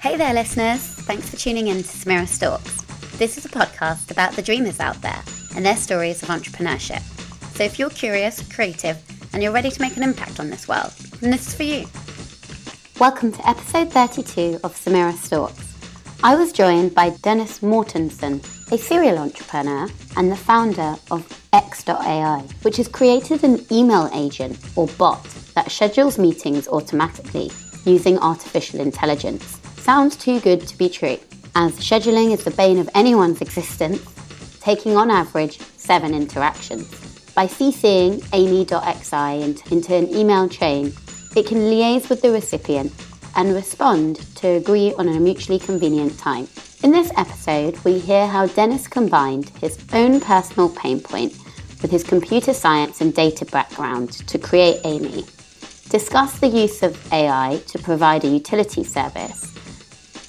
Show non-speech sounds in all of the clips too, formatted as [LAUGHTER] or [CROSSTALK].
Hey there, listeners. Thanks for tuning in to Samira Stalks. This is a podcast about the dreamers out there and their stories of entrepreneurship. So if you're curious, creative, and you're ready to make an impact on this world, then this is for you. Welcome to episode 32 of Samira Stalks. I was joined by Dennis Mortensen, a serial entrepreneur and the founder of X.AI, which has created an email agent or bot that schedules meetings automatically using artificial intelligence. Sounds too good to be true, as scheduling is the bane of anyone's existence, taking on average seven interactions. By CCing Amy.xi into an email chain, it can liaise with the recipient and respond to agree on a mutually convenient time. In this episode, we hear how Dennis combined his own personal pain point with his computer science and data background to create Amy, discuss the use of AI to provide a utility service,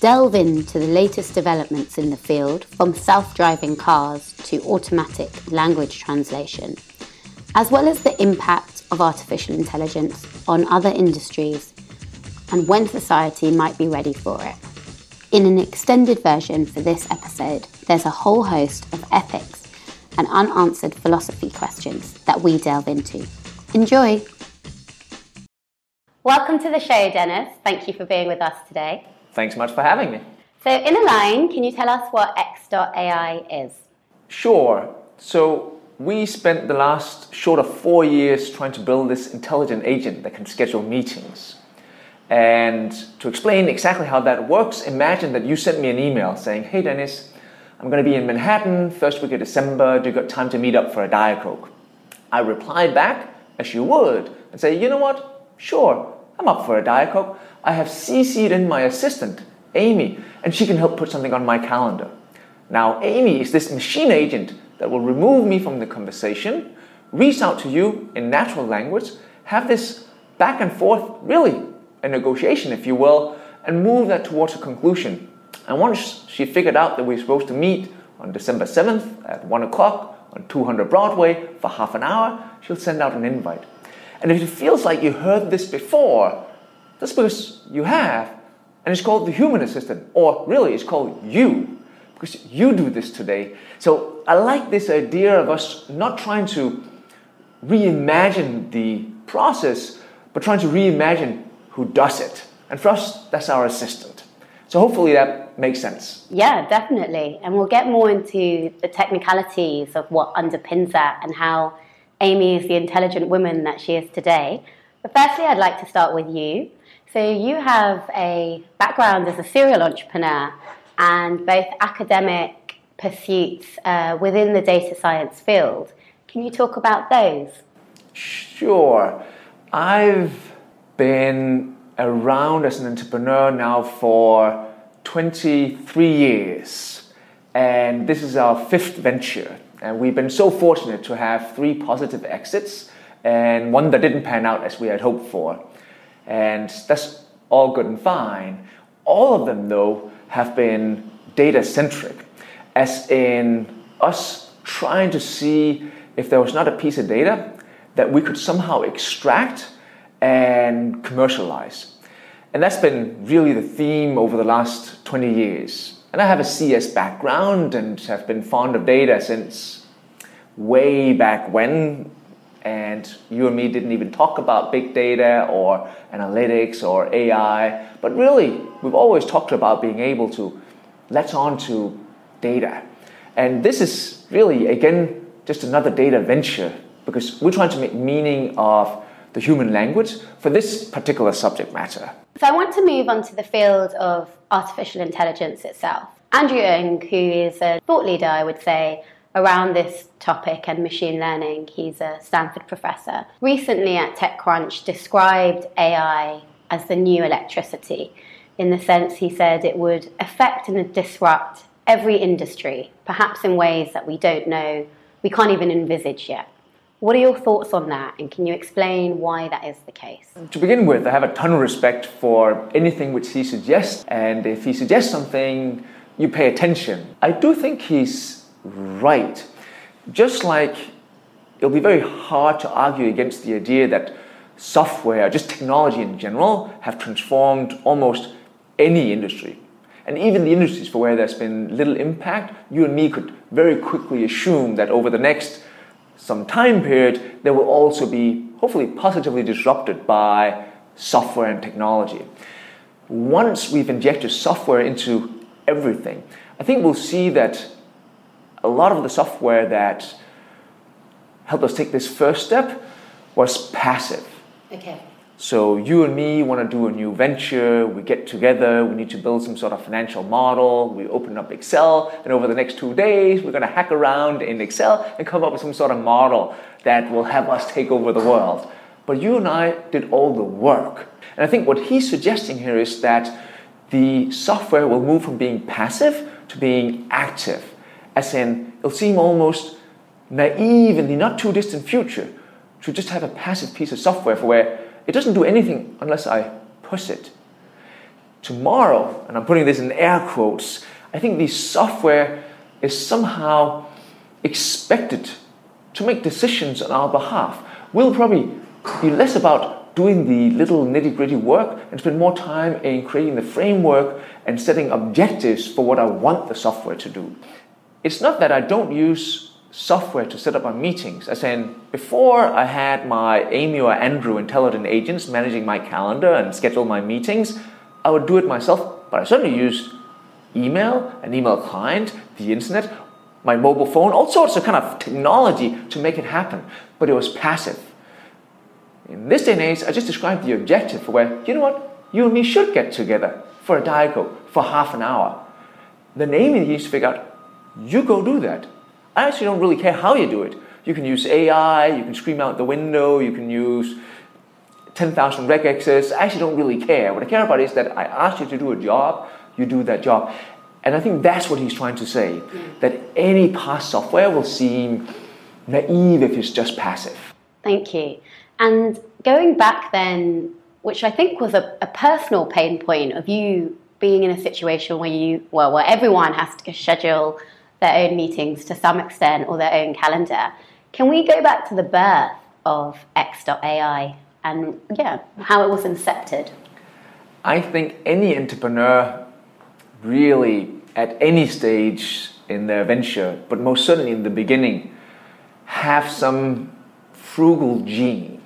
delve into the latest developments in the field from self driving cars to automatic language translation, as well as the impact of artificial intelligence on other industries and when society might be ready for it. In an extended version for this episode, there's a whole host of ethics and unanswered philosophy questions that we delve into. Enjoy! Welcome to the show, Dennis. Thank you for being with us today. Thanks much for having me. So, in a line, can you tell us what X.AI is? Sure. So, we spent the last short of four years trying to build this intelligent agent that can schedule meetings. And to explain exactly how that works, imagine that you sent me an email saying, Hey Dennis, I'm going to be in Manhattan first week of December. Do you got time to meet up for a Diet Coke? I replied back, as you would, and say, You know what? Sure, I'm up for a Diet Coke. I have CC'd in my assistant, Amy, and she can help put something on my calendar. Now, Amy is this machine agent that will remove me from the conversation, reach out to you in natural language, have this back and forth, really a negotiation, if you will, and move that towards a conclusion. And once she figured out that we we're supposed to meet on December 7th at 1 o'clock on 200 Broadway for half an hour, she'll send out an invite. And if it feels like you heard this before, that's because you have. And it's called the human assistant, or really, it's called you, because you do this today. So I like this idea of us not trying to reimagine the process, but trying to reimagine who does it. And for us, that's our assistant. So hopefully that makes sense. Yeah, definitely. And we'll get more into the technicalities of what underpins that and how Amy is the intelligent woman that she is today. But firstly, I'd like to start with you. So you have a background as a serial entrepreneur and both academic pursuits uh, within the data science field. Can you talk about those? Sure. I've been around as an entrepreneur now for 23 years, and this is our fifth venture. And we've been so fortunate to have three positive exits and one that didn't pan out as we had hoped for. And that's all good and fine. All of them, though, have been data centric, as in us trying to see if there was not a piece of data that we could somehow extract and commercialize. And that's been really the theme over the last 20 years. And I have a CS background and have been fond of data since way back when and you and me didn't even talk about big data or analytics or AI, but really, we've always talked about being able to latch on to data. And this is really, again, just another data venture because we're trying to make meaning of the human language for this particular subject matter. So I want to move on to the field of artificial intelligence itself. Andrew Ng, who is a thought leader, I would say, around this topic and machine learning. He's a Stanford professor. Recently at TechCrunch described AI as the new electricity in the sense he said it would affect and disrupt every industry, perhaps in ways that we don't know, we can't even envisage yet. What are your thoughts on that, and can you explain why that is the case? To begin with, I have a ton of respect for anything which he suggests, and if he suggests something, you pay attention. I do think he's right. Just like it'll be very hard to argue against the idea that software, just technology in general, have transformed almost any industry. And even the industries for where there's been little impact, you and me could very quickly assume that over the next some time period, they will also be hopefully positively disrupted by software and technology. Once we've injected software into everything, I think we'll see that a lot of the software that helped us take this first step was passive. Okay. So you and me want to do a new venture, we get together, we need to build some sort of financial model, we open up Excel, and over the next two days, we're going to hack around in Excel and come up with some sort of model that will help us take over the world. But you and I did all the work. And I think what he's suggesting here is that the software will move from being passive to being active. As in, it'll seem almost naive in the not too distant future to just have a passive piece of software for where it doesn't do anything unless I push it. Tomorrow, and I'm putting this in air quotes, I think the software is somehow expected to make decisions on our behalf. We'll probably be less about doing the little nitty gritty work and spend more time in creating the framework and setting objectives for what I want the software to do. It's not that I don't use software to set up my meetings. As in, before I had my Amy or Andrew intelligent agents managing my calendar and schedule my meetings, I would do it myself, but I certainly used email, an email client, the internet, my mobile phone, all sorts of kind of technology to make it happen, but it was passive. In this day and age, I just described the objective for where, you know what, you and me should get together for a diet for half an hour. Then Amy needs to figure out, you go do that. I actually don't really care how you do it. You can use AI, you can scream out the window, you can use 10,000 regexes. I actually don't really care. What I care about is that I ask you to do a job, you do that job. And I think that's what he's trying to say mm. that any past software will seem naive if it's just passive. Thank you. And going back then, which I think was a, a personal pain point of you being in a situation where you, well, where everyone has to schedule their own meetings to some extent or their own calendar. Can we go back to the birth of X.AI and yeah, how it was incepted? I think any entrepreneur really at any stage in their venture, but most certainly in the beginning, have some frugal gene.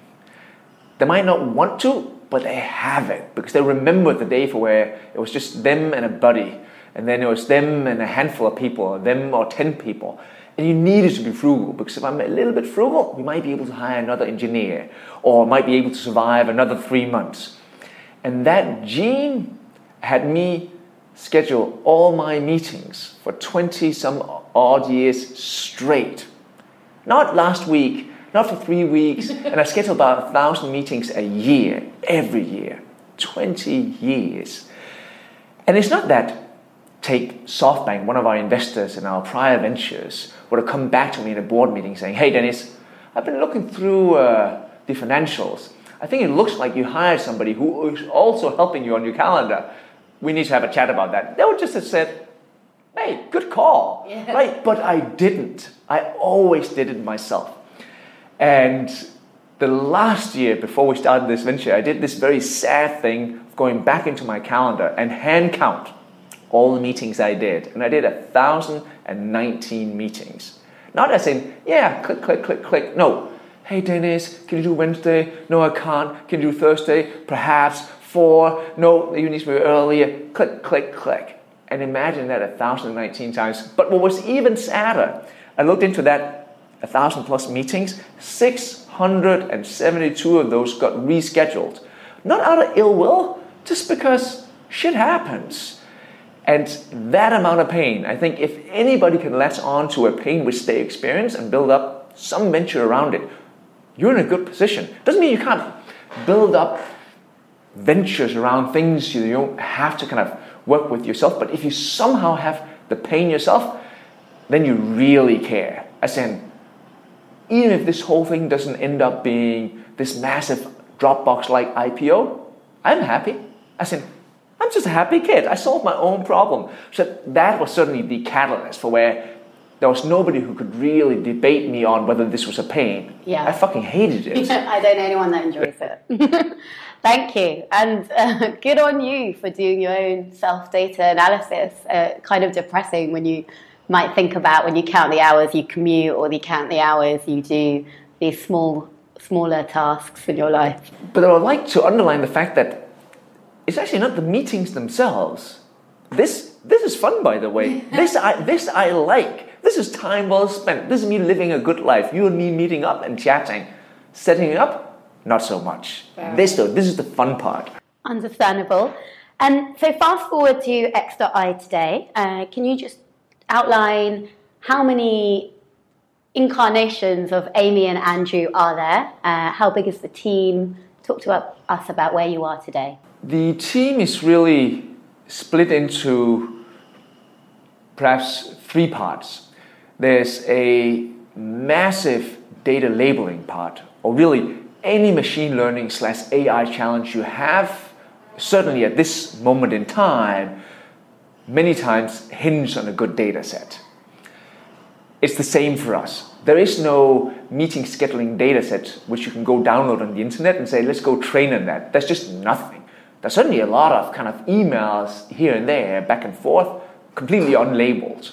They might not want to, but they have it because they remember the day for where it was just them and a buddy and then it was them and a handful of people, them or 10 people. And you needed to be frugal because if I'm a little bit frugal, we might be able to hire another engineer or might be able to survive another three months. And that gene had me schedule all my meetings for 20 some odd years straight. Not last week, not for three weeks, [LAUGHS] and I scheduled about a thousand meetings a year, every year. 20 years. And it's not that take SoftBank, one of our investors in our prior ventures, would have come back to me in a board meeting saying, Hey, Dennis, I've been looking through uh, the financials. I think it looks like you hired somebody who is also helping you on your calendar. We need to have a chat about that. They would just have said, Hey, good call. Yeah. Right? But I didn't. I always did it myself. And the last year before we started this venture, I did this very sad thing of going back into my calendar and hand count all the meetings I did. And I did 1,019 meetings. Not as in, yeah, click, click, click, click. No. Hey, Dennis, can you do Wednesday? No, I can't. Can you do Thursday? Perhaps. Four. No, you need to be earlier. Click, click, click. And imagine that 1,019 times. But what was even sadder, I looked into that 1,000 plus meetings, 672 of those got rescheduled. Not out of ill will, just because shit happens. And that amount of pain, I think if anybody can latch on to a pain which they experience and build up some venture around it, you're in a good position. Doesn't mean you can't build up ventures around things you don't have to kind of work with yourself, but if you somehow have the pain yourself, then you really care. As in, even if this whole thing doesn't end up being this massive Dropbox like IPO, I'm happy. As in, I'm just a happy kid. I solved my own problem. So that was certainly the catalyst for where there was nobody who could really debate me on whether this was a pain. Yeah. I fucking hated it. [LAUGHS] I don't know anyone that enjoys it. [LAUGHS] Thank you. And uh, [LAUGHS] good on you for doing your own self data analysis. Uh, kind of depressing when you might think about when you count the hours you commute or you count the hours you do these small, smaller tasks in your life. But I would like to underline the fact that it's actually not the meetings themselves. This, this is fun, by the way. [LAUGHS] this, I, this I like. This is time well spent. This is me living a good life. You and me meeting up and chatting. Setting it up, not so much. This, though, this is the fun part. Understandable. And so, fast forward to X.AI today. Uh, can you just outline how many incarnations of Amy and Andrew are there? Uh, how big is the team? Talk to us about where you are today. The team is really split into perhaps three parts. There's a massive data labeling part, or really any machine learning slash AI challenge you have, certainly at this moment in time, many times hinge on a good data set. It's the same for us. There is no meeting scheduling data set which you can go download on the internet and say, let's go train on that. There's just nothing. There's certainly a lot of kind of emails here and there, back and forth, completely unlabeled.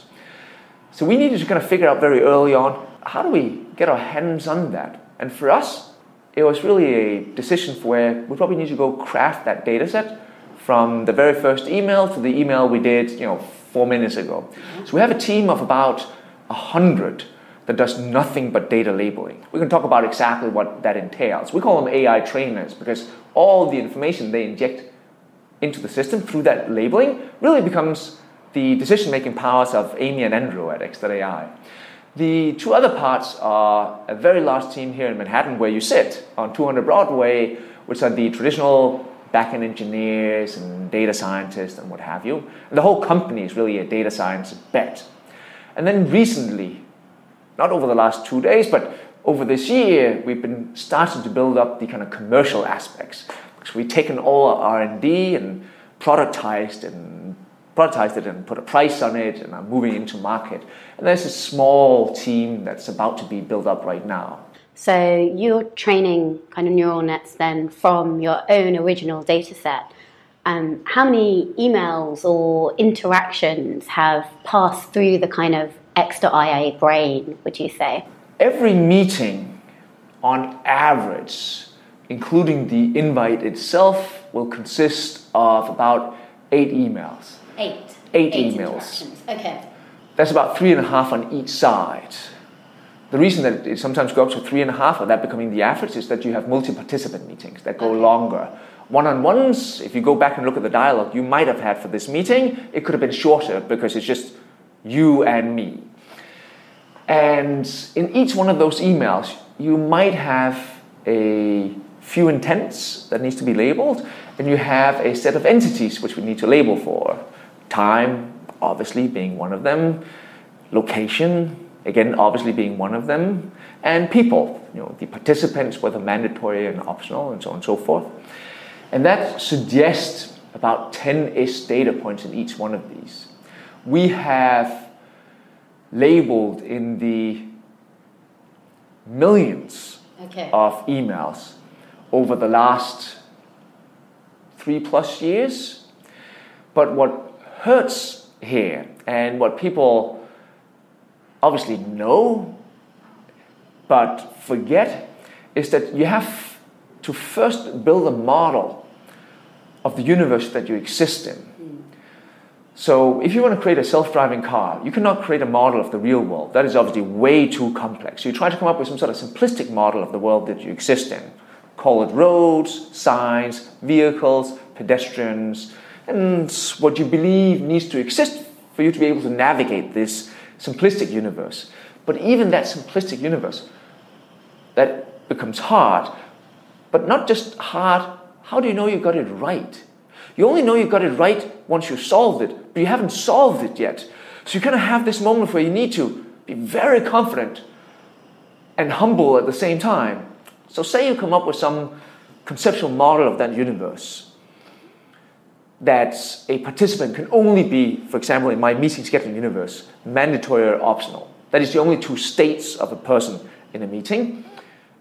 So we needed to kind of figure out very early on how do we get our hands on that? And for us, it was really a decision for where we probably need to go craft that data set from the very first email to the email we did, you know, four minutes ago. So we have a team of about a hundred that does nothing but data labeling. We can talk about exactly what that entails. We call them AI trainers because all the information they inject into the system through that labeling really becomes the decision making powers of Amy and Andrew at X.AI. The two other parts are a very large team here in Manhattan where you sit on 200 Broadway, which are the traditional backend engineers and data scientists and what have you. And the whole company is really a data science bet. And then recently, not over the last two days, but over this year, we've been starting to build up the kind of commercial aspects. Because we've taken all our R&D and productized and productized it and put a price on it and are moving into market. And there's a small team that's about to be built up right now. So you're training kind of neural nets then from your own original data set. Um, how many emails or interactions have passed through the kind of X.AI brain, would you say? Every meeting, on average, including the invite itself, will consist of about eight emails. Eight. Eight, eight emails. Okay. That's about three and a half on each side. The reason that it sometimes goes up to three and a half, or that becoming the average, is that you have multi participant meetings that go okay. longer. One on ones, if you go back and look at the dialogue you might have had for this meeting, it could have been shorter because it's just you and me. And in each one of those emails, you might have a few intents that needs to be labeled, and you have a set of entities which we need to label for. Time, obviously, being one of them. Location, again, obviously being one of them. And people, you know, the participants, whether mandatory and optional, and so on and so forth. And that suggests about 10 ish data points in each one of these. We have labeled in the millions okay. of emails over the last three plus years. But what hurts here, and what people obviously know but forget, is that you have to first build a model of the universe that you exist in. So, if you want to create a self driving car, you cannot create a model of the real world. That is obviously way too complex. You try to come up with some sort of simplistic model of the world that you exist in. Call it roads, signs, vehicles, pedestrians, and what you believe needs to exist for you to be able to navigate this simplistic universe. But even that simplistic universe, that becomes hard. But not just hard, how do you know you got it right? You only know you've got it right once you solved it, but you haven't solved it yet. So you kind of have this moment where you need to be very confident and humble at the same time. So, say you come up with some conceptual model of that universe that a participant can only be, for example, in my meeting scheduling universe, mandatory or optional. That is the only two states of a person in a meeting.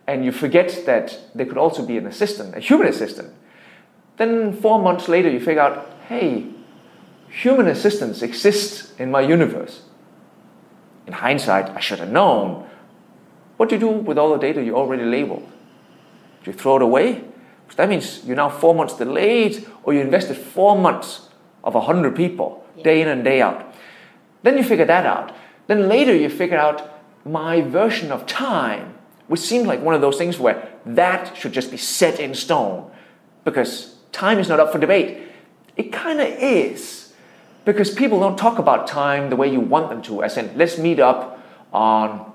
And you forget that there could also be an assistant, a human assistant. Then four months later, you figure out, hey, human assistance exists in my universe. In hindsight, I should have known. What do you do with all the data you already labeled? Do you throw it away? Because that means you're now four months delayed, or you invested four months of 100 people, yeah. day in and day out. Then you figure that out. Then later you figure out my version of time, which seems like one of those things where that should just be set in stone because time is not up for debate. It kind of is because people don't talk about time the way you want them to, as in, let's meet up on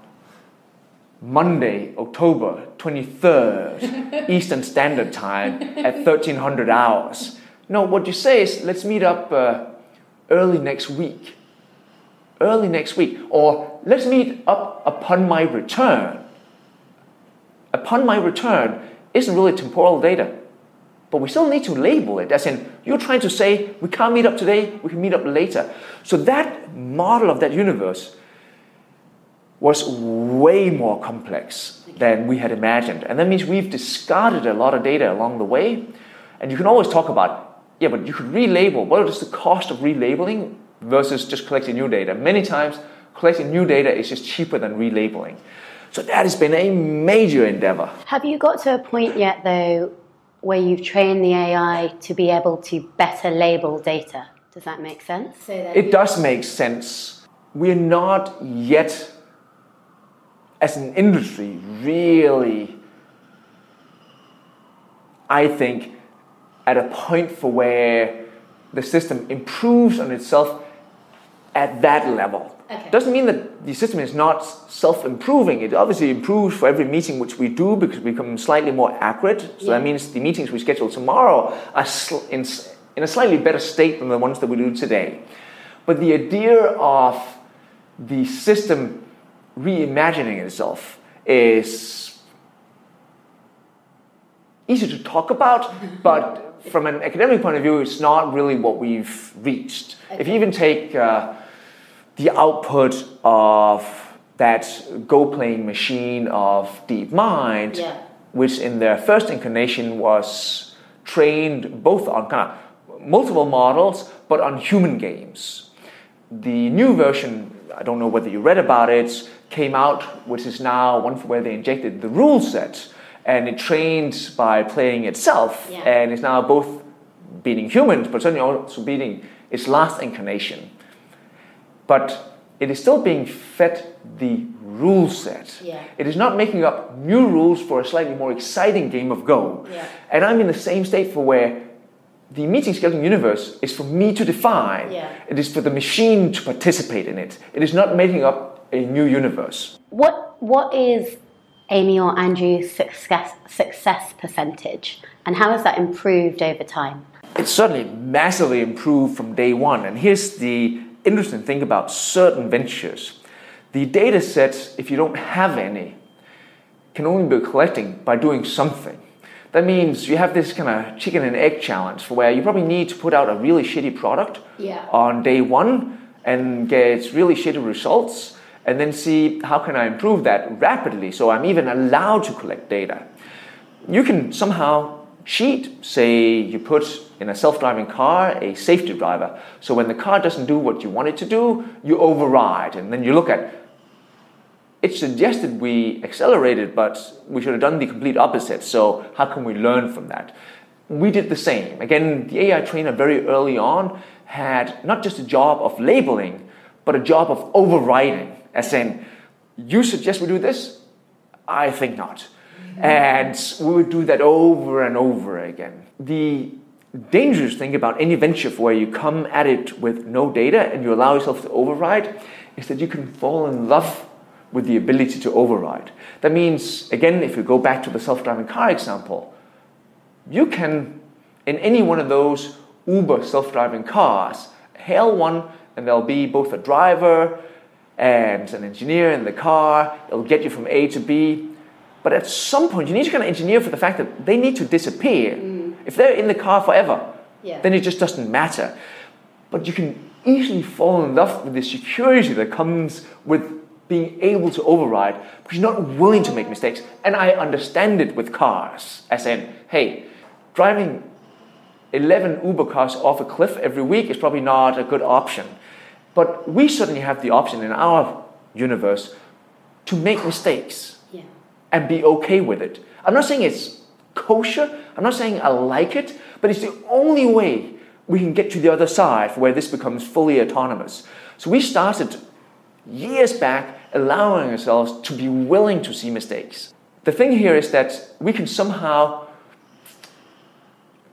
Monday, October 23rd, [LAUGHS] Eastern Standard Time at 1300 hours. No, what you say is, let's meet up uh, early next week. Early next week. Or let's meet up upon my return. Upon my return isn't really temporal data. But we still need to label it, as in, you're trying to say, we can't meet up today, we can meet up later. So that model of that universe was way more complex than we had imagined. And that means we've discarded a lot of data along the way. And you can always talk about, yeah, but you could relabel. What is the cost of relabeling versus just collecting new data? Many times, collecting new data is just cheaper than relabeling. So that has been a major endeavor. Have you got to a point yet, though, where you've trained the AI to be able to better label data. Does that make sense? So it does make sense. We're not yet, as an industry, really, I think, at a point for where the system improves on itself at that level. Okay. Doesn't mean that the system is not self-improving. It obviously improves for every meeting which we do because we become slightly more accurate. So yeah. that means the meetings we schedule tomorrow are in, in a slightly better state than the ones that we do today. But the idea of the system reimagining itself is easy to talk about, [LAUGHS] but from an academic point of view, it's not really what we've reached. Okay. If you even take uh, the output of that Go playing machine of DeepMind, yeah. which in their first incarnation was trained both on kind of multiple models, but on human games. The new version, I don't know whether you read about it, came out, which is now one where they injected the rule set and it trained by playing itself yeah. and is now both beating humans, but certainly also beating its last incarnation but it is still being fed the rule set. Yeah. It is not making up new rules for a slightly more exciting game of Go. Yeah. And I'm in the same state for where the meeting scheduling universe is for me to define. Yeah. It is for the machine to participate in it. It is not making up a new universe. What what is Amy or Andrew's success success percentage and how has that improved over time? It's certainly massively improved from day one. And here's the interesting thing about certain ventures. The data sets, if you don't have any, can only be collecting by doing something. That means you have this kind of chicken and egg challenge for where you probably need to put out a really shitty product yeah. on day one and get really shitty results and then see how can I improve that rapidly so I'm even allowed to collect data. You can somehow cheat, say you put in a self-driving car a safety driver. So when the car doesn't do what you want it to do, you override and then you look at it suggested we accelerated, but we should have done the complete opposite. So how can we learn from that? We did the same. Again, the AI trainer very early on had not just a job of labeling, but a job of overriding, as in, you suggest we do this? I think not. And we would do that over and over again. The dangerous thing about any venture where you come at it with no data and you allow yourself to override is that you can fall in love with the ability to override. That means, again, if you go back to the self driving car example, you can, in any one of those Uber self driving cars, hail one and there'll be both a driver and an engineer in the car. It'll get you from A to B. But at some point, you need to kind of engineer for the fact that they need to disappear. Mm. If they're in the car forever, yeah. then it just doesn't matter. But you can easily fall in love with the security that comes with being able to override because you're not willing to make mistakes. And I understand it with cars, as in, hey, driving 11 Uber cars off a cliff every week is probably not a good option. But we certainly have the option in our universe to make mistakes. And be okay with it. I'm not saying it's kosher, I'm not saying I like it, but it's the only way we can get to the other side where this becomes fully autonomous. So we started years back allowing ourselves to be willing to see mistakes. The thing here is that we can somehow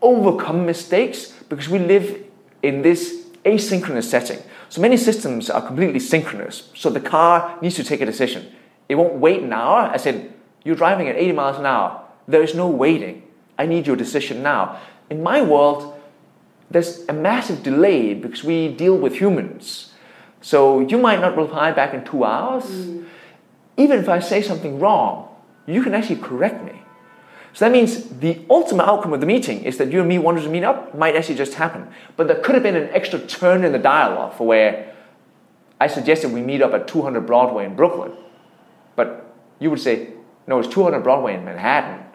overcome mistakes because we live in this asynchronous setting. So many systems are completely synchronous. So the car needs to take a decision. It won't wait an hour. I said, you're driving at 80 miles an hour. There is no waiting. I need your decision now. In my world, there's a massive delay because we deal with humans. So you might not reply back in two hours. Mm. Even if I say something wrong, you can actually correct me. So that means the ultimate outcome of the meeting is that you and me wanted to meet up might actually just happen. But there could have been an extra turn in the dialogue for where I suggested we meet up at 200 Broadway in Brooklyn. But you would say, no, it's 200 Broadway in Manhattan.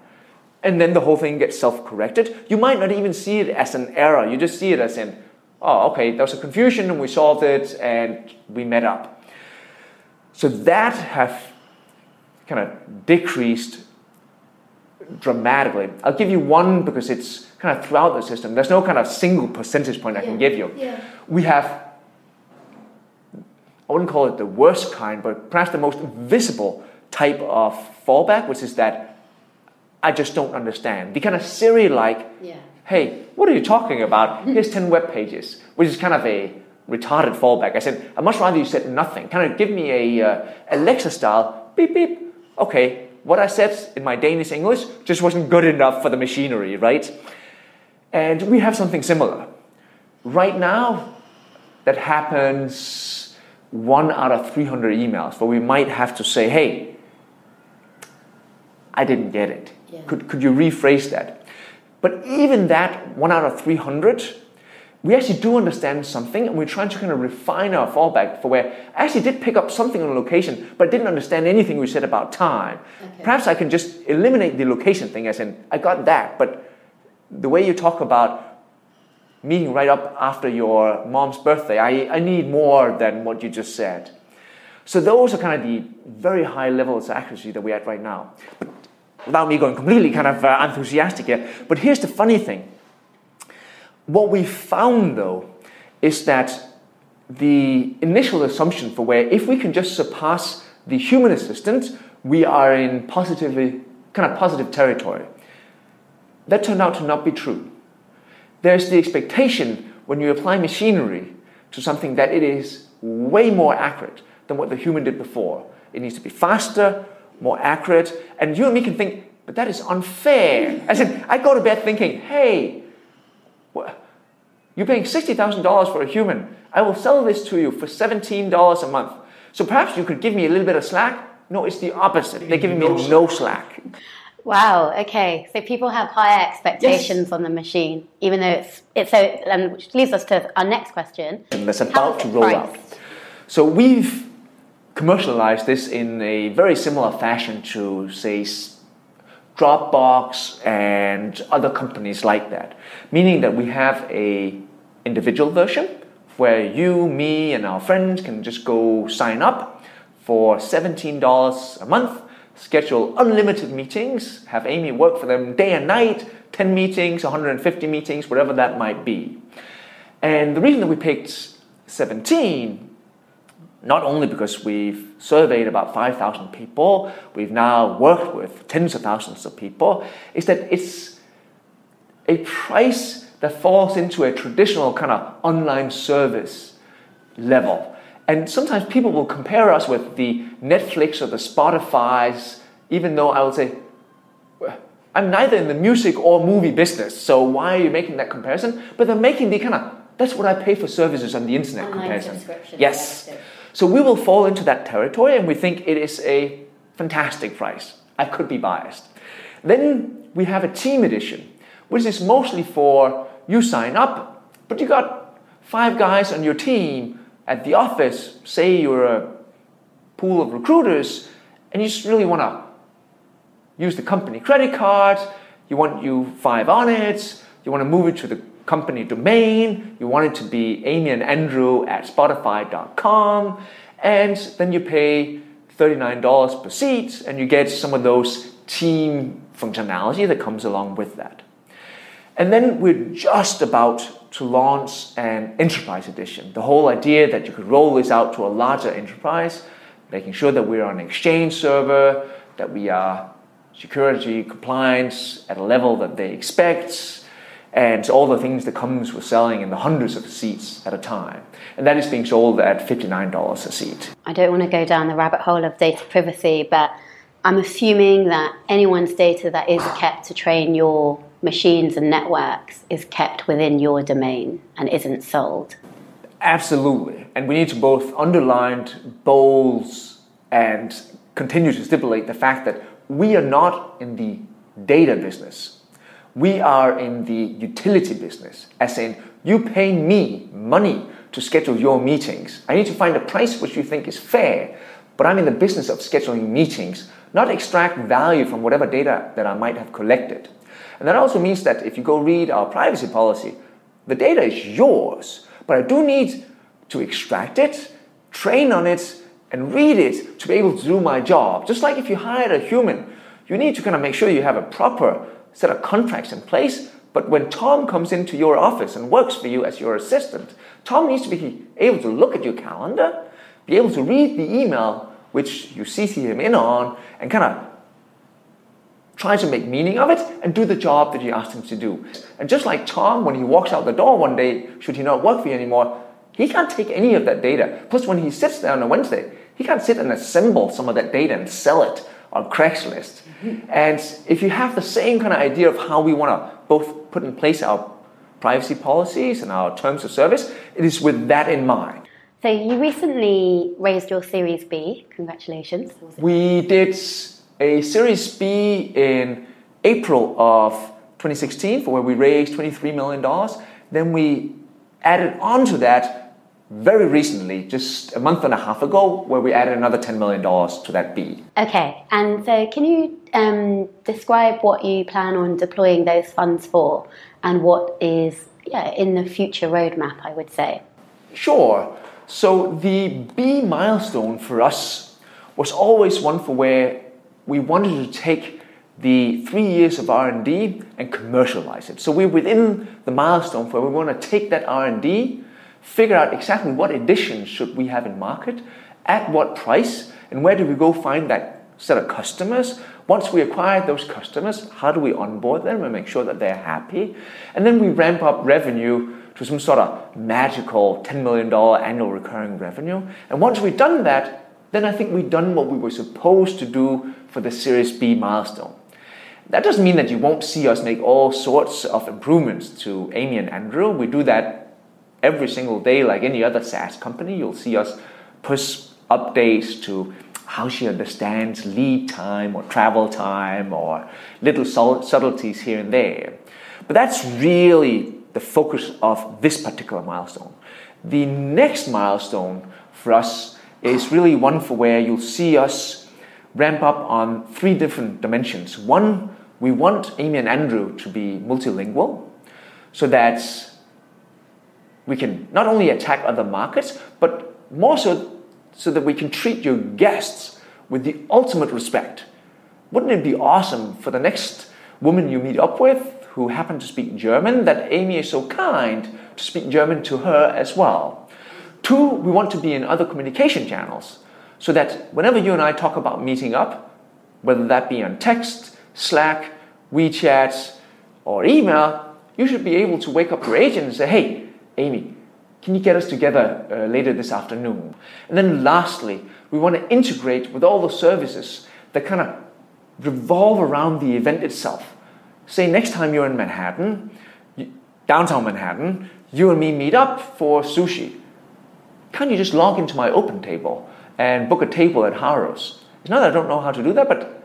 And then the whole thing gets self corrected. You might not even see it as an error, you just see it as in, oh, okay, there was a confusion and we solved it and we met up. So that have kind of decreased dramatically. I'll give you one because it's kind of throughout the system. There's no kind of single percentage point I can give you. Yeah. We have, I wouldn't call it the worst kind, but perhaps the most visible type of fallback, which is that I just don't understand. The kind of Siri like, Yeah. hey, what are you talking about? Here's 10 web pages, which is kind of a retarded fallback. I said, I'd much rather you said nothing. Kind of give me a uh, Alexa style, beep, beep. Okay, what I said in my Danish English just wasn't good enough for the machinery, right? And we have something similar. Right now, that happens one out of 300 emails where we might have to say, hey, I didn't get it. Yeah. Could, could you rephrase that? But even that one out of 300, we actually do understand something and we're trying to kind of refine our fallback for where I actually did pick up something on location, but didn't understand anything we said about time. Okay. Perhaps I can just eliminate the location thing as in, I got that, but the way you talk about meeting right up after your mom's birthday, I, I need more than what you just said. So those are kind of the very high levels of accuracy that we're at right now. But without me going completely kind of uh, enthusiastic here, but here's the funny thing. What we found though is that the initial assumption for where if we can just surpass the human assistant, we are in positively kind of positive territory. That turned out to not be true. There's the expectation when you apply machinery to something that it is way more accurate than what the human did before. It needs to be faster, more accurate, and you and me can think, but that is unfair. [LAUGHS] I said, I go to bed thinking, hey, you're paying $60,000 for a human. I will sell this to you for $17 a month. So perhaps you could give me a little bit of slack. No, it's the opposite. They're giving me no slack. Wow. Okay. So people have higher expectations on the machine, even though it's it's so. Um, which leads us to our next question. And that's about to roll priced? out. So we've commercialized this in a very similar fashion to, say, Dropbox and other companies like that. Meaning that we have a individual version where you, me, and our friends can just go sign up for $17 a month, schedule unlimited meetings, have Amy work for them day and night, 10 meetings, 150 meetings, whatever that might be. And the reason that we picked 17 not only because we've surveyed about 5,000 people, we've now worked with tens of thousands of people, is that it's a price that falls into a traditional kind of online service level. And sometimes people will compare us with the Netflix or the Spotify's, even though I would say, I'm neither in the music or movie business, so why are you making that comparison? But they're making the kind of, that's what I pay for services on the internet Online comparison. Yes. So- we will fall into that territory and we think it is a fantastic price. I could be biased. Then we have a team edition, which is mostly for you sign up, but you got five guys on your team at the office. Say you're a pool of recruiters and you just really want to use the company credit card, you want you five on it, you want to move it to the company domain, you want it to be Amy and Andrew at Spotify.com, and then you pay $39 per seat and you get some of those team functionality that comes along with that. And then we're just about to launch an enterprise edition. The whole idea that you could roll this out to a larger enterprise, making sure that we're on an exchange server, that we are security compliance at a level that they expect, and all the things that comes with selling in the hundreds of seats at a time. And that is being sold at $59 a seat. I don't want to go down the rabbit hole of data privacy, but I'm assuming that anyone's data that is kept to train your machines and networks is kept within your domain and isn't sold. Absolutely. And we need to both underline, bold, and continue to stipulate the fact that we are not in the data business. We are in the utility business, as in, you pay me money to schedule your meetings. I need to find a price which you think is fair, but I'm in the business of scheduling meetings, not extract value from whatever data that I might have collected. And that also means that if you go read our privacy policy, the data is yours, but I do need to extract it, train on it, and read it to be able to do my job. Just like if you hired a human, you need to kind of make sure you have a proper set of contracts in place. But when Tom comes into your office and works for you as your assistant, Tom needs to be able to look at your calendar, be able to read the email which you CC him in on, and kind of try to make meaning of it and do the job that you asked him to do. And just like Tom, when he walks out the door one day, should he not work for you anymore, he can't take any of that data. Plus, when he sits there on a Wednesday, he can't sit and assemble some of that data and sell it on Craigslist. Mm-hmm. And if you have the same kind of idea of how we want to both put in place our privacy policies and our terms of service, it is with that in mind. So you recently raised your Series B. Congratulations. We did a Series B in April of 2016 for where we raised $23 million. Then we added on to that very recently, just a month and a half ago, where we added another $10 million to that B. Okay, and so can you um, describe what you plan on deploying those funds for and what is yeah, in the future roadmap, I would say? Sure. So the B milestone for us was always one for where we wanted to take the three years of R&D and commercialize it. So we're within the milestone where we want to take that R&D figure out exactly what editions should we have in market, at what price, and where do we go find that set of customers. Once we acquire those customers, how do we onboard them and make sure that they're happy? And then we ramp up revenue to some sort of magical $10 million annual recurring revenue. And once we've done that, then I think we've done what we were supposed to do for the Series B milestone. That doesn't mean that you won't see us make all sorts of improvements to Amy and Andrew. We do that every single day, like any other SaaS company, you'll see us push updates to how she understands lead time or travel time or little subtleties here and there. But that's really the focus of this particular milestone. The next milestone for us is really one for where you'll see us ramp up on three different dimensions. One, we want Amy and Andrew to be multilingual so that we can not only attack other markets, but more so so that we can treat your guests with the ultimate respect. Wouldn't it be awesome for the next woman you meet up with who happen to speak German that Amy is so kind to speak German to her as well? Two, we want to be in other communication channels so that whenever you and I talk about meeting up, whether that be on text, Slack, WeChat, or email, you should be able to wake up your agent and say, hey, Amy, can you get us together uh, later this afternoon? And then lastly, we want to integrate with all the services that kind of revolve around the event itself. Say next time you're in Manhattan, downtown Manhattan, you and me meet up for sushi. Can't you just log into my open table and book a table at Haru's? It's not that I don't know how to do that, but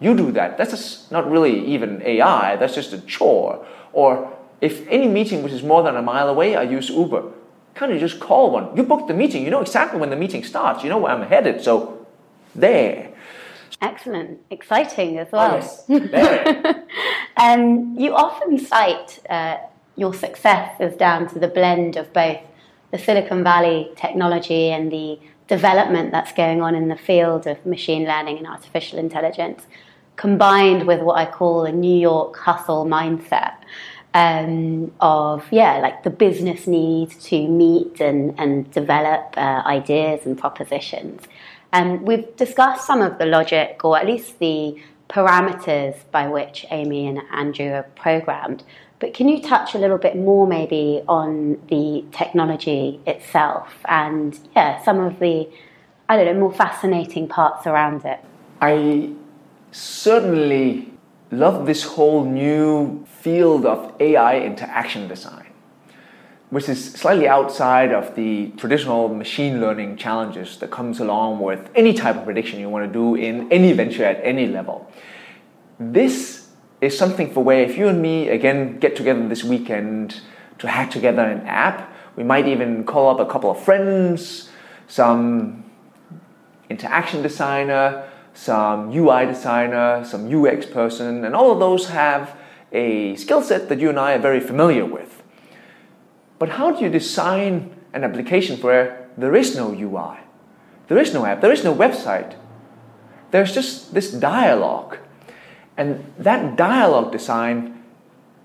you do that. That's not really even AI, that's just a chore. Or if any meeting which is more than a mile away, I use Uber. Can't you just call one? You booked the meeting. You know exactly when the meeting starts. You know where I'm headed. So there. Excellent, exciting as well. Yes, there. [LAUGHS] um, you often cite uh, your success as down to the blend of both the Silicon Valley technology and the development that's going on in the field of machine learning and artificial intelligence, combined with what I call a New York hustle mindset. Um, of yeah, like the business need to meet and, and develop uh, ideas and propositions. Um, we've discussed some of the logic, or at least the parameters by which Amy and Andrew are programmed. But can you touch a little bit more, maybe, on the technology itself and, yeah, some of the, I don't know, more fascinating parts around it? I certainly love this whole new field of AI interaction design, which is slightly outside of the traditional machine learning challenges that comes along with any type of prediction you want to do in any venture at any level. This is something for where if you and me again get together this weekend to hack together an app, we might even call up a couple of friends, some interaction designer, some UI designer, some UX person, and all of those have a skill set that you and I are very familiar with. But how do you design an application where there is no UI? There is no app, there is no website. There's just this dialogue. And that dialogue design,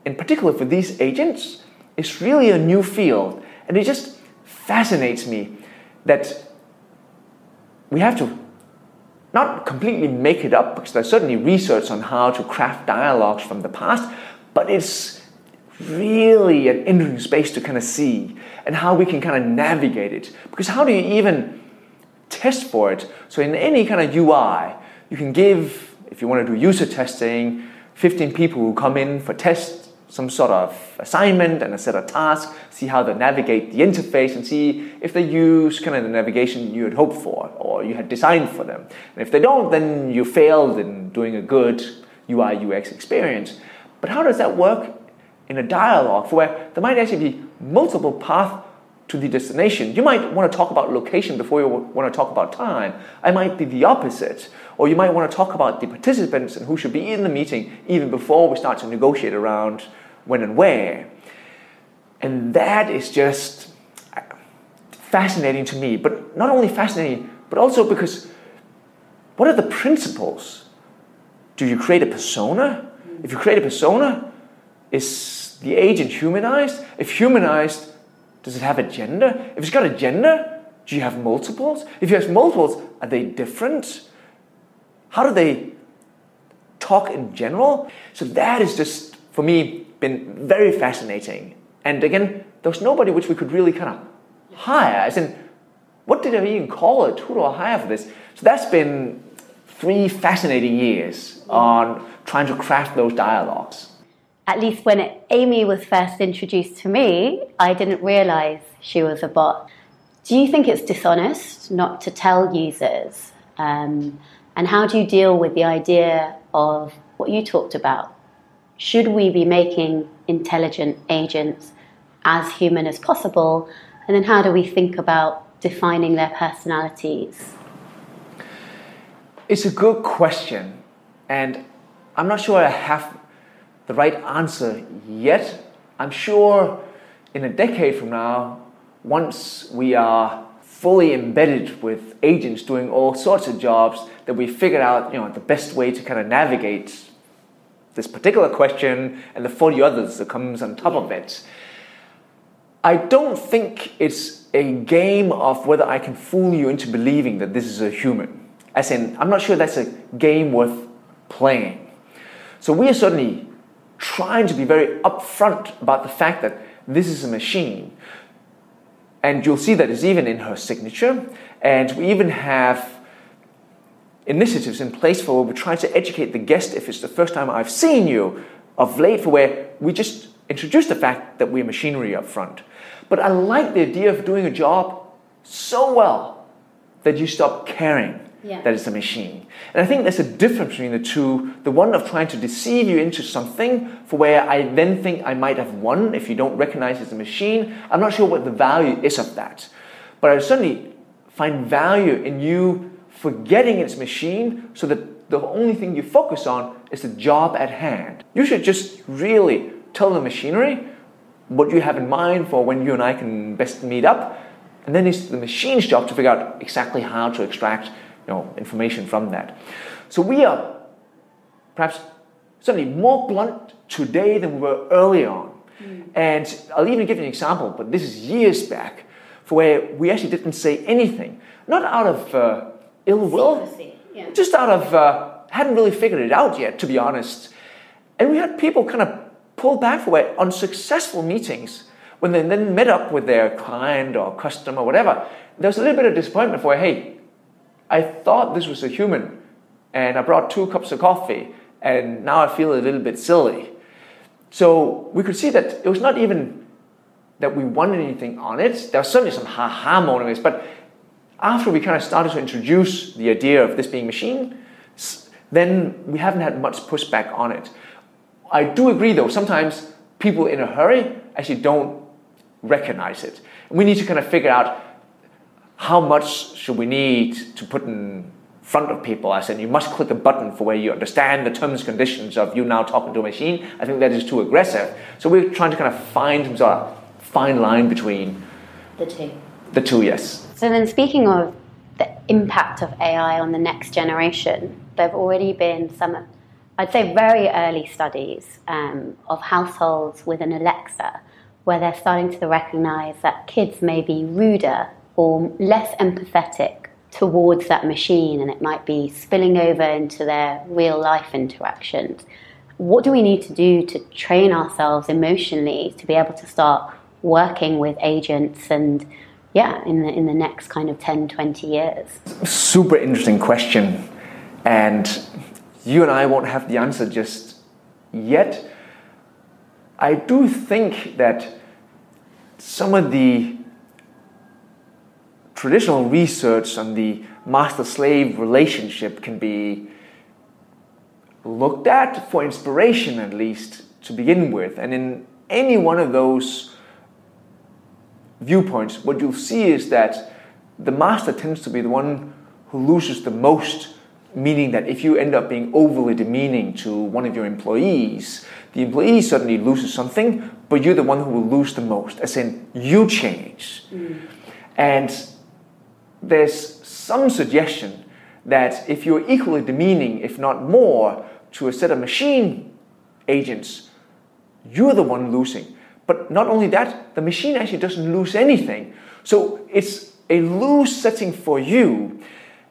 in particular for these agents, is really a new field. And it just fascinates me that we have to not completely make it up because there's certainly research on how to craft dialogues from the past, but it's really an interesting space to kind of see and how we can kind of navigate it. Because how do you even test for it? So in any kind of UI, you can give, if you want to do user testing, 15 people who come in for tests some sort of assignment and a set of tasks, see how they navigate the interface and see if they use kind of the navigation you had hoped for or you had designed for them. And if they don't, then you failed in doing a good UI UX experience. But how does that work in a dialogue where there might actually be multiple paths to the destination? You might want to talk about location before you want to talk about time. I might be the opposite. Or you might want to talk about the participants and who should be in the meeting even before we start to negotiate around when and where. And that is just uh, fascinating to me, but not only fascinating, but also because what are the principles? Do you create a persona? If you create a persona, is the agent humanized? If humanized, does it have a gender? If it's got a gender, do you have multiples? If you have multiples, are they different? How do they talk in general? So that is just, for me, been very fascinating. And again, there was nobody which we could really kind of hire. As in, what did I even call it? Who do I hire for this? So that's been three fascinating years on trying to craft those dialogues. At least when Amy was first introduced to me, I didn't realize she was a bot. Do you think it's dishonest not to tell users? Um, and how do you deal with the idea of what you talked about should we be making intelligent agents as human as possible? And then how do we think about defining their personalities? It's a good question. And I'm not sure I have the right answer yet. I'm sure in a decade from now, once we are fully embedded with agents doing all sorts of jobs, that we figured out you know, the best way to kind of navigate this particular question and the 40 others that comes on top of it. I don't think it's a game of whether I can fool you into believing that this is a human. As in, I'm not sure that's a game worth playing. So we are certainly trying to be very upfront about the fact that this is a machine. And you'll see that it's even in her signature. And we even have initiatives in place for where we're trying to educate the guest if it's the first time I've seen you of late for where we just introduce the fact that we're machinery up front. But I like the idea of doing a job so well that you stop caring yeah. that it's a machine. And I think there's a difference between the two. The one of trying to deceive you into something for where I then think I might have won if you don't recognize it's a machine. I'm not sure what the value is of that. But I certainly find value in you forgetting its machine so that the only thing you focus on is the job at hand. You should just really tell the machinery what you have in mind for when you and I can best meet up. And then it's the machine's job to figure out exactly how to extract you know, information from that. So we are perhaps certainly more blunt today than we were early on. Mm. And I'll even give you an example, but this is years back, for where we actually didn't say anything, not out of uh, ill will, yeah. just out of uh, hadn't really figured it out yet, to be honest. And we had people kind of pull back for where on successful meetings, when they then met up with their client or customer, whatever, there was a little bit of disappointment for, hey, I thought this was a human, and I brought two cups of coffee, and now I feel a little bit silly. So we could see that it was not even that we wanted anything on it. There was certainly some ha-ha moments, but after we kind of started to introduce the idea of this being machine, then we haven't had much pushback on it. I do agree though, sometimes people in a hurry actually don't recognize it. We need to kind of figure out how much should we need to put in front of people. I said, you must click a button for where you understand the terms and conditions of you now talking to a machine. I think that is too aggressive. So we're trying to kind of find some sort of fine line between the two. The two, yes. So then, speaking of the impact of AI on the next generation, there have already been some, I'd say, very early studies um, of households with an Alexa where they're starting to recognize that kids may be ruder or less empathetic towards that machine and it might be spilling over into their real life interactions. What do we need to do to train ourselves emotionally to be able to start working with agents and yeah, in the in the next kind of 10, 20 years? Super interesting question. And you and I won't have the answer just yet. I do think that some of the traditional research on the master slave relationship can be looked at for inspiration, at least to begin with. And in any one of those viewpoints, what you'll see is that the master tends to be the one who loses the most, meaning that if you end up being overly demeaning to one of your employees, the employee suddenly loses something, but you're the one who will lose the most, as in you change. Mm. And there's some suggestion that if you're equally demeaning, if not more, to a set of machine agents, you're the one losing. But not only that, the machine actually doesn't lose anything. So it's a lose setting for you.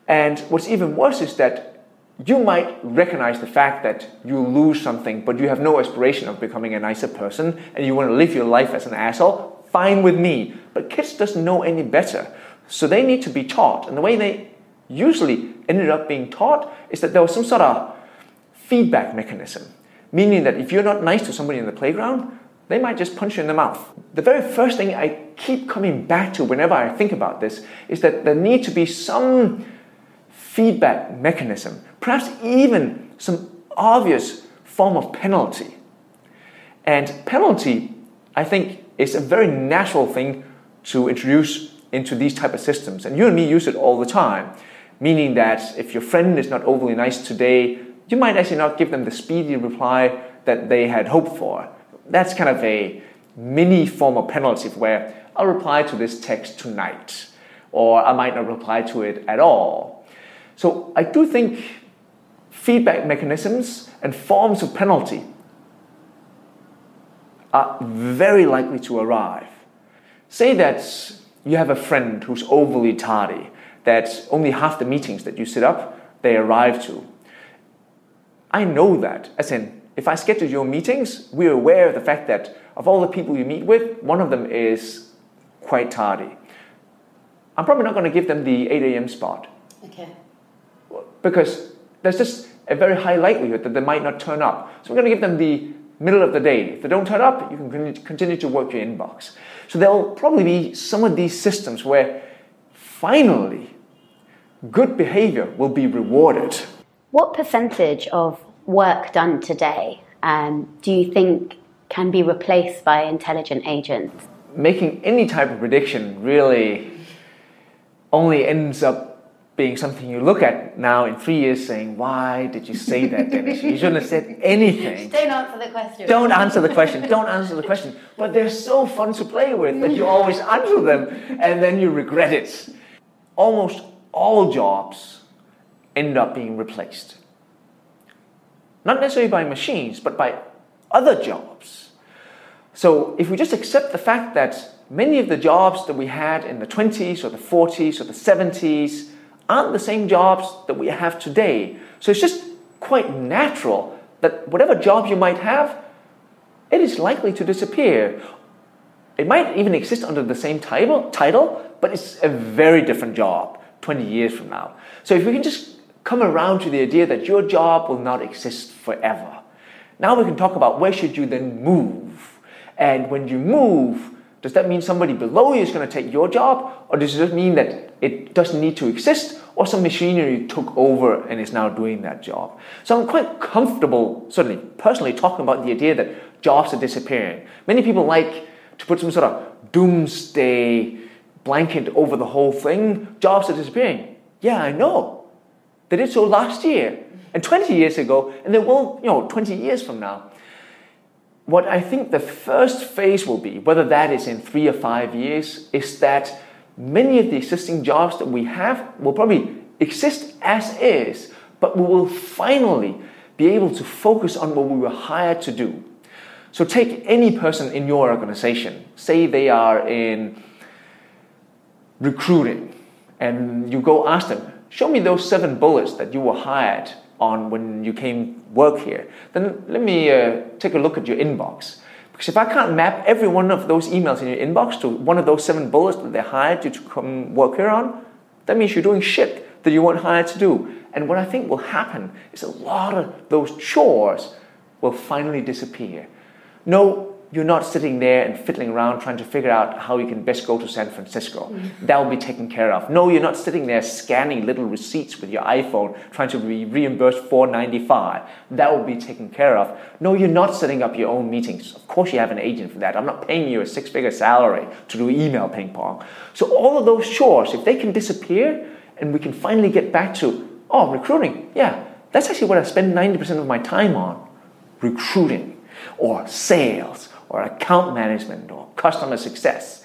And what's even worse is that you might recognize the fact that you lose something, but you have no aspiration of becoming a nicer person and you want to live your life as an asshole. Fine with me. But kids doesn't know any better. So they need to be taught. And the way they usually ended up being taught is that there was some sort of feedback mechanism, meaning that if you're not nice to somebody in the playground, they might just punch you in the mouth. The very first thing I keep coming back to whenever I think about this is that there needs to be some feedback mechanism, perhaps even some obvious form of penalty. And penalty, I think, is a very natural thing to introduce into these type of systems. And you and me use it all the time, meaning that if your friend is not overly nice today, you might actually not give them the speedy reply that they had hoped for. That's kind of a mini form of penalty where I'll reply to this text tonight, or I might not reply to it at all. So I do think feedback mechanisms and forms of penalty are very likely to arrive. Say that you have a friend who's overly tardy, that only half the meetings that you set up, they arrive to. I know that, as in, if I schedule your meetings, we're aware of the fact that of all the people you meet with, one of them is quite tardy. I'm probably not going to give them the 8 a.m. spot. Okay. Because there's just a very high likelihood that they might not turn up. So we're going to give them the middle of the day. If they don't turn up, you can continue to work your inbox. So there'll probably be some of these systems where finally good behavior will be rewarded. What percentage of work done today um, do you think can be replaced by intelligent agents? Making any type of prediction really only ends up being something you look at now in three years saying, Why did you say that, Dennis? You shouldn't have said [LAUGHS] anything. Don't answer the question. Don't answer the question. Don't answer the question. But they're so fun to play with that you always answer them and then you regret it. Almost all jobs end up being replaced. Not necessarily by machines, but by other jobs. So if we just accept the fact that many of the jobs that we had in the 20s or the 40s or the 70s aren't the same jobs that we have today. So it's just quite natural that whatever job you might have, it is likely to disappear. It might even exist under the same title, but it's a very different job 20 years from now. So if we can just come around to the idea that your job will not exist forever. Now we can talk about where should you then move. And when you move, does that mean somebody below you is going to take your job? Or does it mean that it doesn't need to exist? Or some machinery took over and is now doing that job? So I'm quite comfortable, certainly personally, talking about the idea that jobs are disappearing. Many people like to put some sort of doomsday blanket over the whole thing. Jobs are disappearing. Yeah, I know. They did so last year and 20 years ago, and they will, you know, 20 years from now. What I think the first phase will be, whether that is in three or five years, is that many of the existing jobs that we have will probably exist as is, but we will finally be able to focus on what we were hired to do. So take any person in your organization, say they are in recruiting, and you go ask them, show me those seven bullets that you were hired on when you came work here. Then let me uh, take a look at your inbox. Because if I can't map every one of those emails in your inbox to one of those seven bullets that they hired you to come work here on, that means you're doing shit that you weren't hired to do. And what I think will happen is a lot of those chores will finally disappear. No you're not sitting there and fiddling around trying to figure out how you can best go to San Francisco. Mm-hmm. That will be taken care of. No, you're not sitting there scanning little receipts with your iPhone trying to be reimbursed 495. That will be taken care of. No, you're not setting up your own meetings. Of course you have an agent for that. I'm not paying you a six-figure salary to do email ping pong. So all of those chores, if they can disappear and we can finally get back to, oh, recruiting, yeah, that's actually what I spend 90% of my time on. Recruiting or sales or account management or customer success.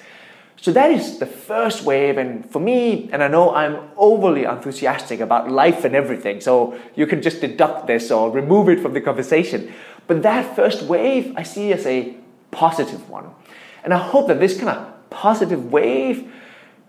So that is the first wave, and for me, and I know I'm overly enthusiastic about life and everything, so you can just deduct this or remove it from the conversation. But that first wave I see as a positive one. And I hope that this kind of positive wave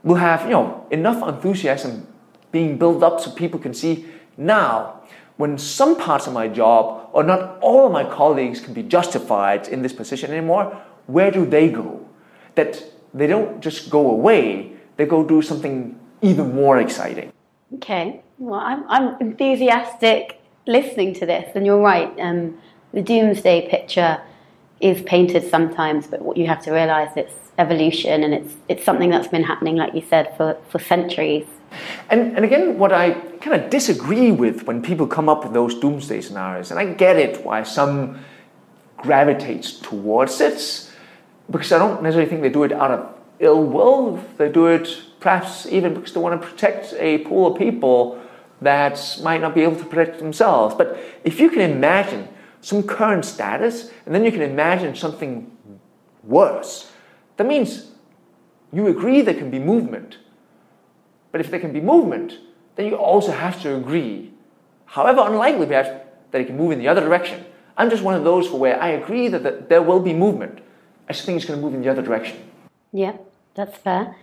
will have, you know, enough enthusiasm being built up so people can see now when some parts of my job or not all of my colleagues can be justified in this position anymore, where do they go? That they don't just go away, they go do something even more exciting. Okay, well, I'm, I'm enthusiastic listening to this, and you're right. Um, the doomsday picture is painted sometimes, but what you have to realize it's evolution and it's, it's something that's been happening, like you said, for, for centuries. And, and again, what I kind of disagree with when people come up with those doomsday scenarios, and I get it why some gravitates towards it, because I don't necessarily think they do it out of ill will. They do it perhaps even because they want to protect a pool of people that might not be able to protect themselves. But if you can imagine some current status, and then you can imagine something worse, that means you agree there can be movement. But if there can be movement, then you also have to agree, however unlikely perhaps, that it can move in the other direction. I'm just one of those for where I agree that, that there will be movement. I just think it's going to move in the other direction. Yeah, that's fair.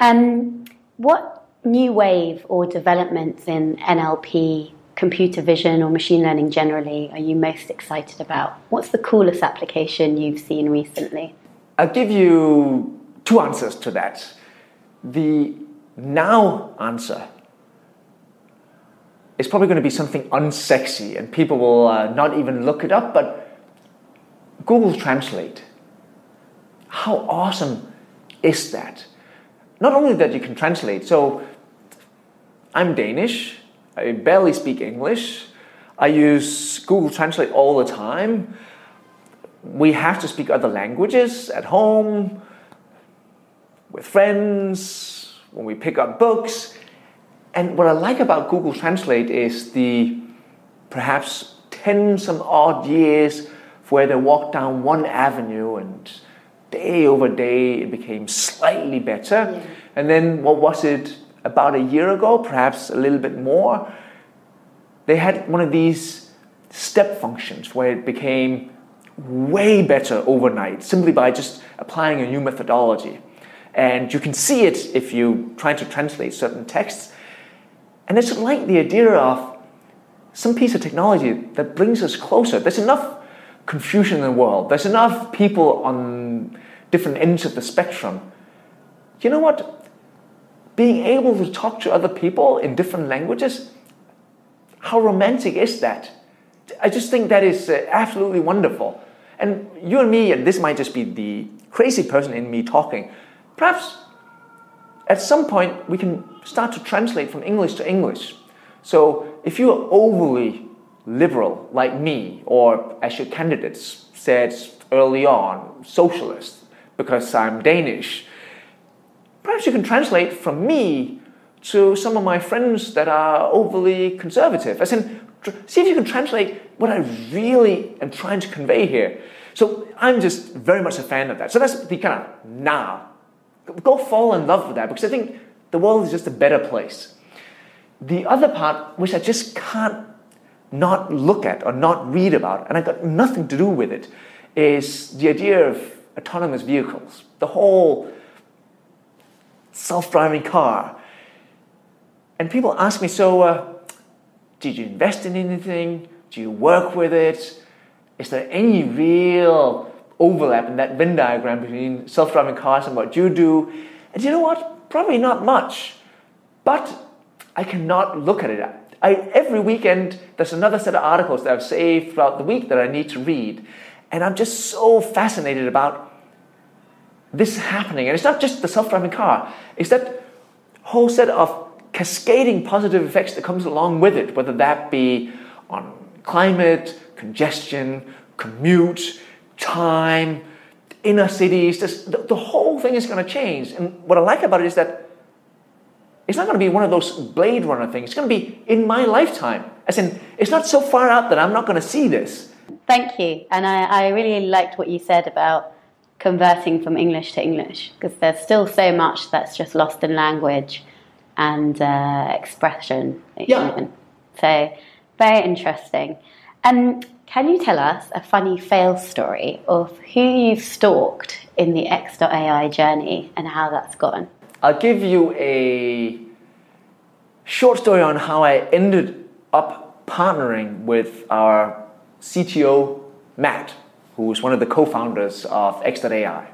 Um, what new wave or developments in NLP, computer vision, or machine learning generally are you most excited about? What's the coolest application you've seen recently? I'll give you two answers to that. The now answer is probably going to be something unsexy and people will uh, not even look it up, but Google Translate. How awesome is that? Not only that you can translate, so I'm Danish, I barely speak English, I use Google Translate all the time. We have to speak other languages at home, with friends, when we pick up books. And what I like about Google Translate is the perhaps 10 some odd years where they walked down one avenue and day over day it became slightly better. Yeah. And then what was it about a year ago, perhaps a little bit more? They had one of these step functions where it became way better overnight simply by just applying a new methodology. And you can see it if you try to translate certain texts. And it's like the idea of some piece of technology that brings us closer. There's enough confusion in the world, there's enough people on different ends of the spectrum. You know what? Being able to talk to other people in different languages, how romantic is that? I just think that is uh, absolutely wonderful. And you and me, and this might just be the crazy person in me talking, perhaps at some point we can start to translate from English to English. So if you are overly liberal like me, or as your candidates said early on, socialist, because I'm Danish, perhaps you can translate from me to some of my friends that are overly conservative. As in, see if you can translate what I really am trying to convey here. So I'm just very much a fan of that. So that's the kind of now. Go fall in love with that because I think the world is just a better place. The other part, which I just can't not look at or not read about, and I got nothing to do with it, is the idea of autonomous vehicles. The whole self driving car. And people ask me, so, uh, did you invest in anything? Do you work with it? Is there any real overlap in that Venn diagram between self driving cars and what you do? And you know what? Probably not much. But I cannot look at it. I, every weekend, there's another set of articles that I've saved throughout the week that I need to read. And I'm just so fascinated about this happening. And it's not just the self driving car, it's that whole set of cascading positive effects that comes along with it, whether that be on climate, congestion, commute, time, inner cities. Just, the, the whole thing is going to change. And what I like about it is that it's not going to be one of those Blade Runner things. It's going to be in my lifetime. As in, it's not so far out that I'm not going to see this. Thank you. And I, I really liked what you said about converting from English to English because there's still so much that's just lost in language and uh, expression. Yeah. Even. So, very interesting. And can you tell us a funny fail story of who you've stalked in the X.AI journey and how that's gone? I'll give you a short story on how I ended up partnering with our CTO, Matt, who is one of the co founders of X.AI.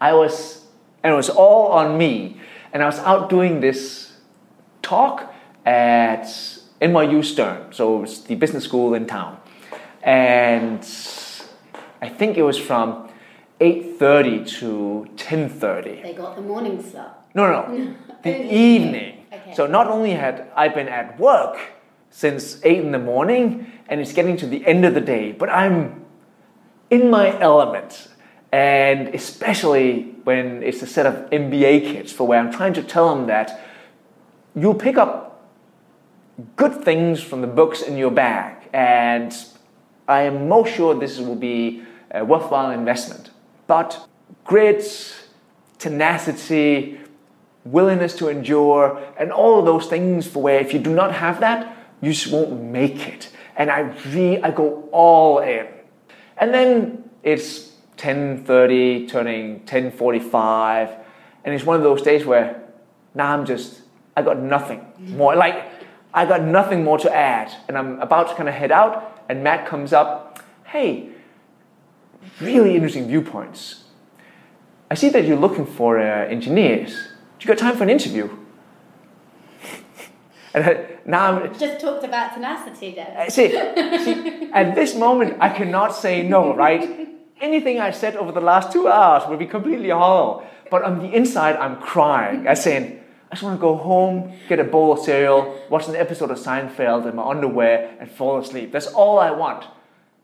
I was, and it was all on me, and I was out doing this talk at NYU Stern, so it was the business school in town. And I think it was from 8.30 to 10.30. They got the morning slot. No, no, no. [LAUGHS] the evening. evening. Okay. So not only had I been at work since 8 in the morning and it's getting to the end of the day, but I'm in my element. And especially when it's a set of MBA kids for where I'm trying to tell them that you'll pick up good things from the books in your bag. And I am most sure this will be a worthwhile investment. But grit, tenacity, willingness to endure, and all of those things for where if you do not have that, you just won't make it. And I re I go all in. And then it's 10:30, turning 10:45, and it's one of those days where now I'm just I got nothing more. Like I got nothing more to add, and I'm about to kind of head out, and Matt comes up, hey, really interesting viewpoints. I see that you're looking for uh, engineers. Do you got time for an interview? [LAUGHS] and I, now I'm, Just talked about tenacity there. I see, see, at this moment, I cannot say no, right? Anything I said over the last two hours will be completely hollow. But on the inside, I'm crying. I'm saying, just want to go home, get a bowl of cereal, watch an episode of Seinfeld in my underwear, and fall asleep. That's all I want.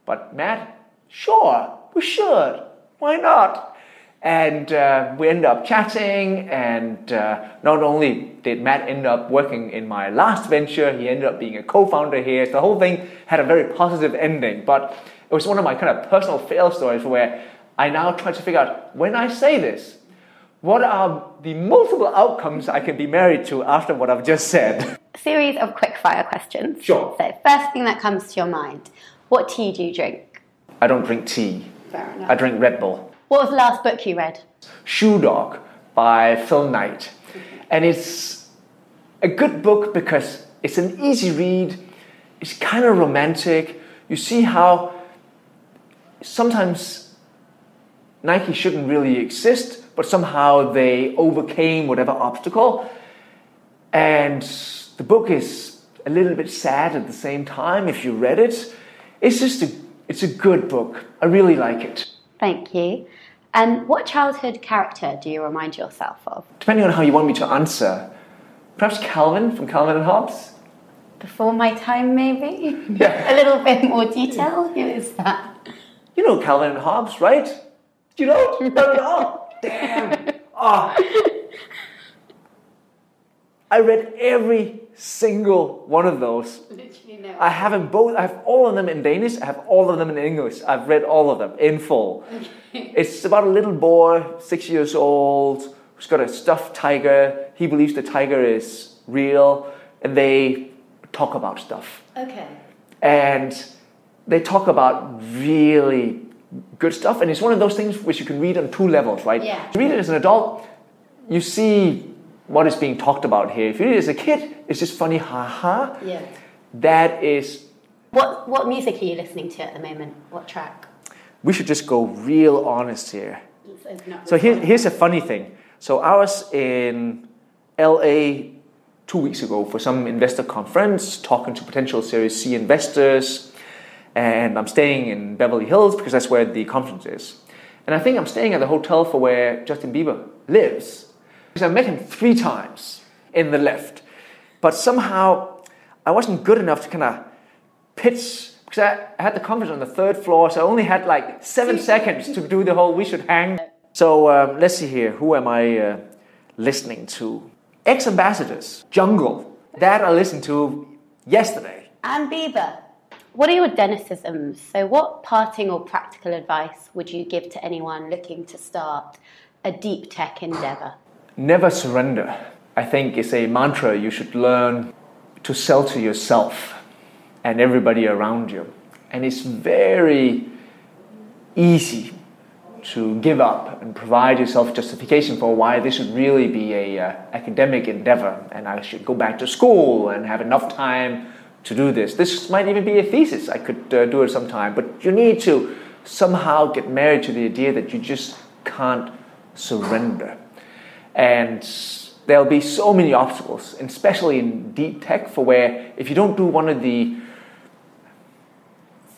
But Matt, sure, we should. Why not? And uh, we end up chatting, and uh, not only did Matt end up working in my last venture, he ended up being a co founder here. So the whole thing had a very positive ending. But it was one of my kind of personal fail stories where I now try to figure out when I say this, what are the multiple outcomes I can be married to after what I've just said? A series of quick fire questions. Sure. So, first thing that comes to your mind what tea do you drink? I don't drink tea, Fair enough. I drink Red Bull. What was the last book you read? Shoe Dog by Phil Knight. And it's a good book because it's an easy read, it's kind of romantic. You see how sometimes Nike shouldn't really exist, but somehow they overcame whatever obstacle. And the book is a little bit sad at the same time if you read it. It's just a it's a good book. I really like it. Thank you. And what childhood character do you remind yourself of? Depending on how you want me to answer, perhaps Calvin from Calvin and Hobbes. Before my time, maybe? [LAUGHS] Yeah. A little bit more detail? Who is that? You know Calvin and Hobbes, right? You don't? [LAUGHS] Not at all. Damn. Oh. [LAUGHS] I read every single one of those. Literally no. I have them both. I have all of them in Danish. I have all of them in English. I've read all of them in full. it's about a little boy, six years old, who's got a stuffed tiger. He believes the tiger is real, and they talk about stuff. Okay. And they talk about really good stuff. And it's one of those things which you can read on two levels, right? Yeah. If you read it as an adult, you see what is being talked about here. If you read it as a kid, it's just funny, ha ha. Yeah. That is, What, what music are you listening to at the moment? What track? we should just go real honest here. Let's open up So here, here's a funny thing. So I was in LA two weeks ago for some investor conference, talking to potential Series C investors, and I'm staying in Beverly Hills because that's where the conference is. And I think I'm staying at the hotel for where Justin Bieber lives. Because I met him three times in the lift, but somehow I wasn't good enough to kind of pitch because I, I had the conference on the third floor, so I only had like seven seconds to do the whole "we should hang." So um, let's see here. Who am I uh, listening to? X Ambassadors, Jungle. That I listened to yesterday. And Bieber. What are your Denicisms? So, what parting or practical advice would you give to anyone looking to start a deep tech endeavor? Never surrender. I think is a mantra you should learn to sell to yourself and everybody around you. And it's very easy to give up and provide yourself justification for why this should really be a uh, academic endeavor and I should go back to school and have enough time to do this. This might even be a thesis. I could uh, do it sometime, but you need to somehow get married to the idea that you just can't surrender. And there'll be so many obstacles, especially in deep tech, for where if you don't do one of the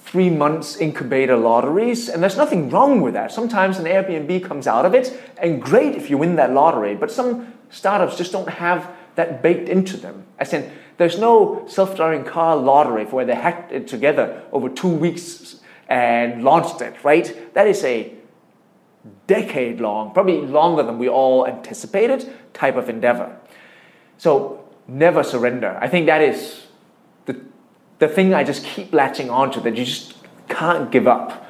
three months incubator lotteries, and there's nothing wrong with that. Sometimes an Airbnb comes out of it, and great if you win that lottery, but some startups just don't have that baked into them. As in, there's no self driving car lottery for where they hacked it together over two weeks and launched it, right? That is a decade long, probably longer than we all anticipated, type of endeavor. So never surrender. I think that is the, the thing I just keep latching onto that you just can't give up.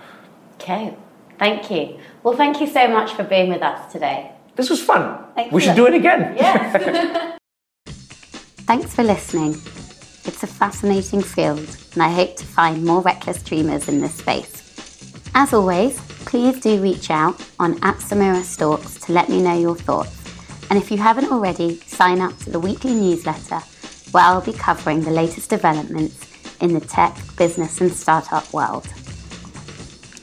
Okay, thank you. Well, thank you so much for being with us today. This was fun. Excellent. We should do it again. Yes. [LAUGHS] [LAUGHS] Thanks for listening. It's a fascinating field, and I hope to find more reckless dreamers in this space. As always, please do reach out on at Samira Stalks to let me know your thoughts. And if you haven't already, sign up to the weekly newsletter where I'll be covering the latest developments in the tech, business, and startup world.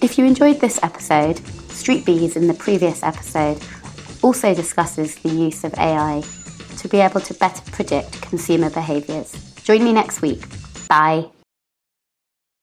If you enjoyed this episode, Streetbees in the previous episode also discusses the use of AI to be able to better predict consumer behaviours. Join me next week. Bye.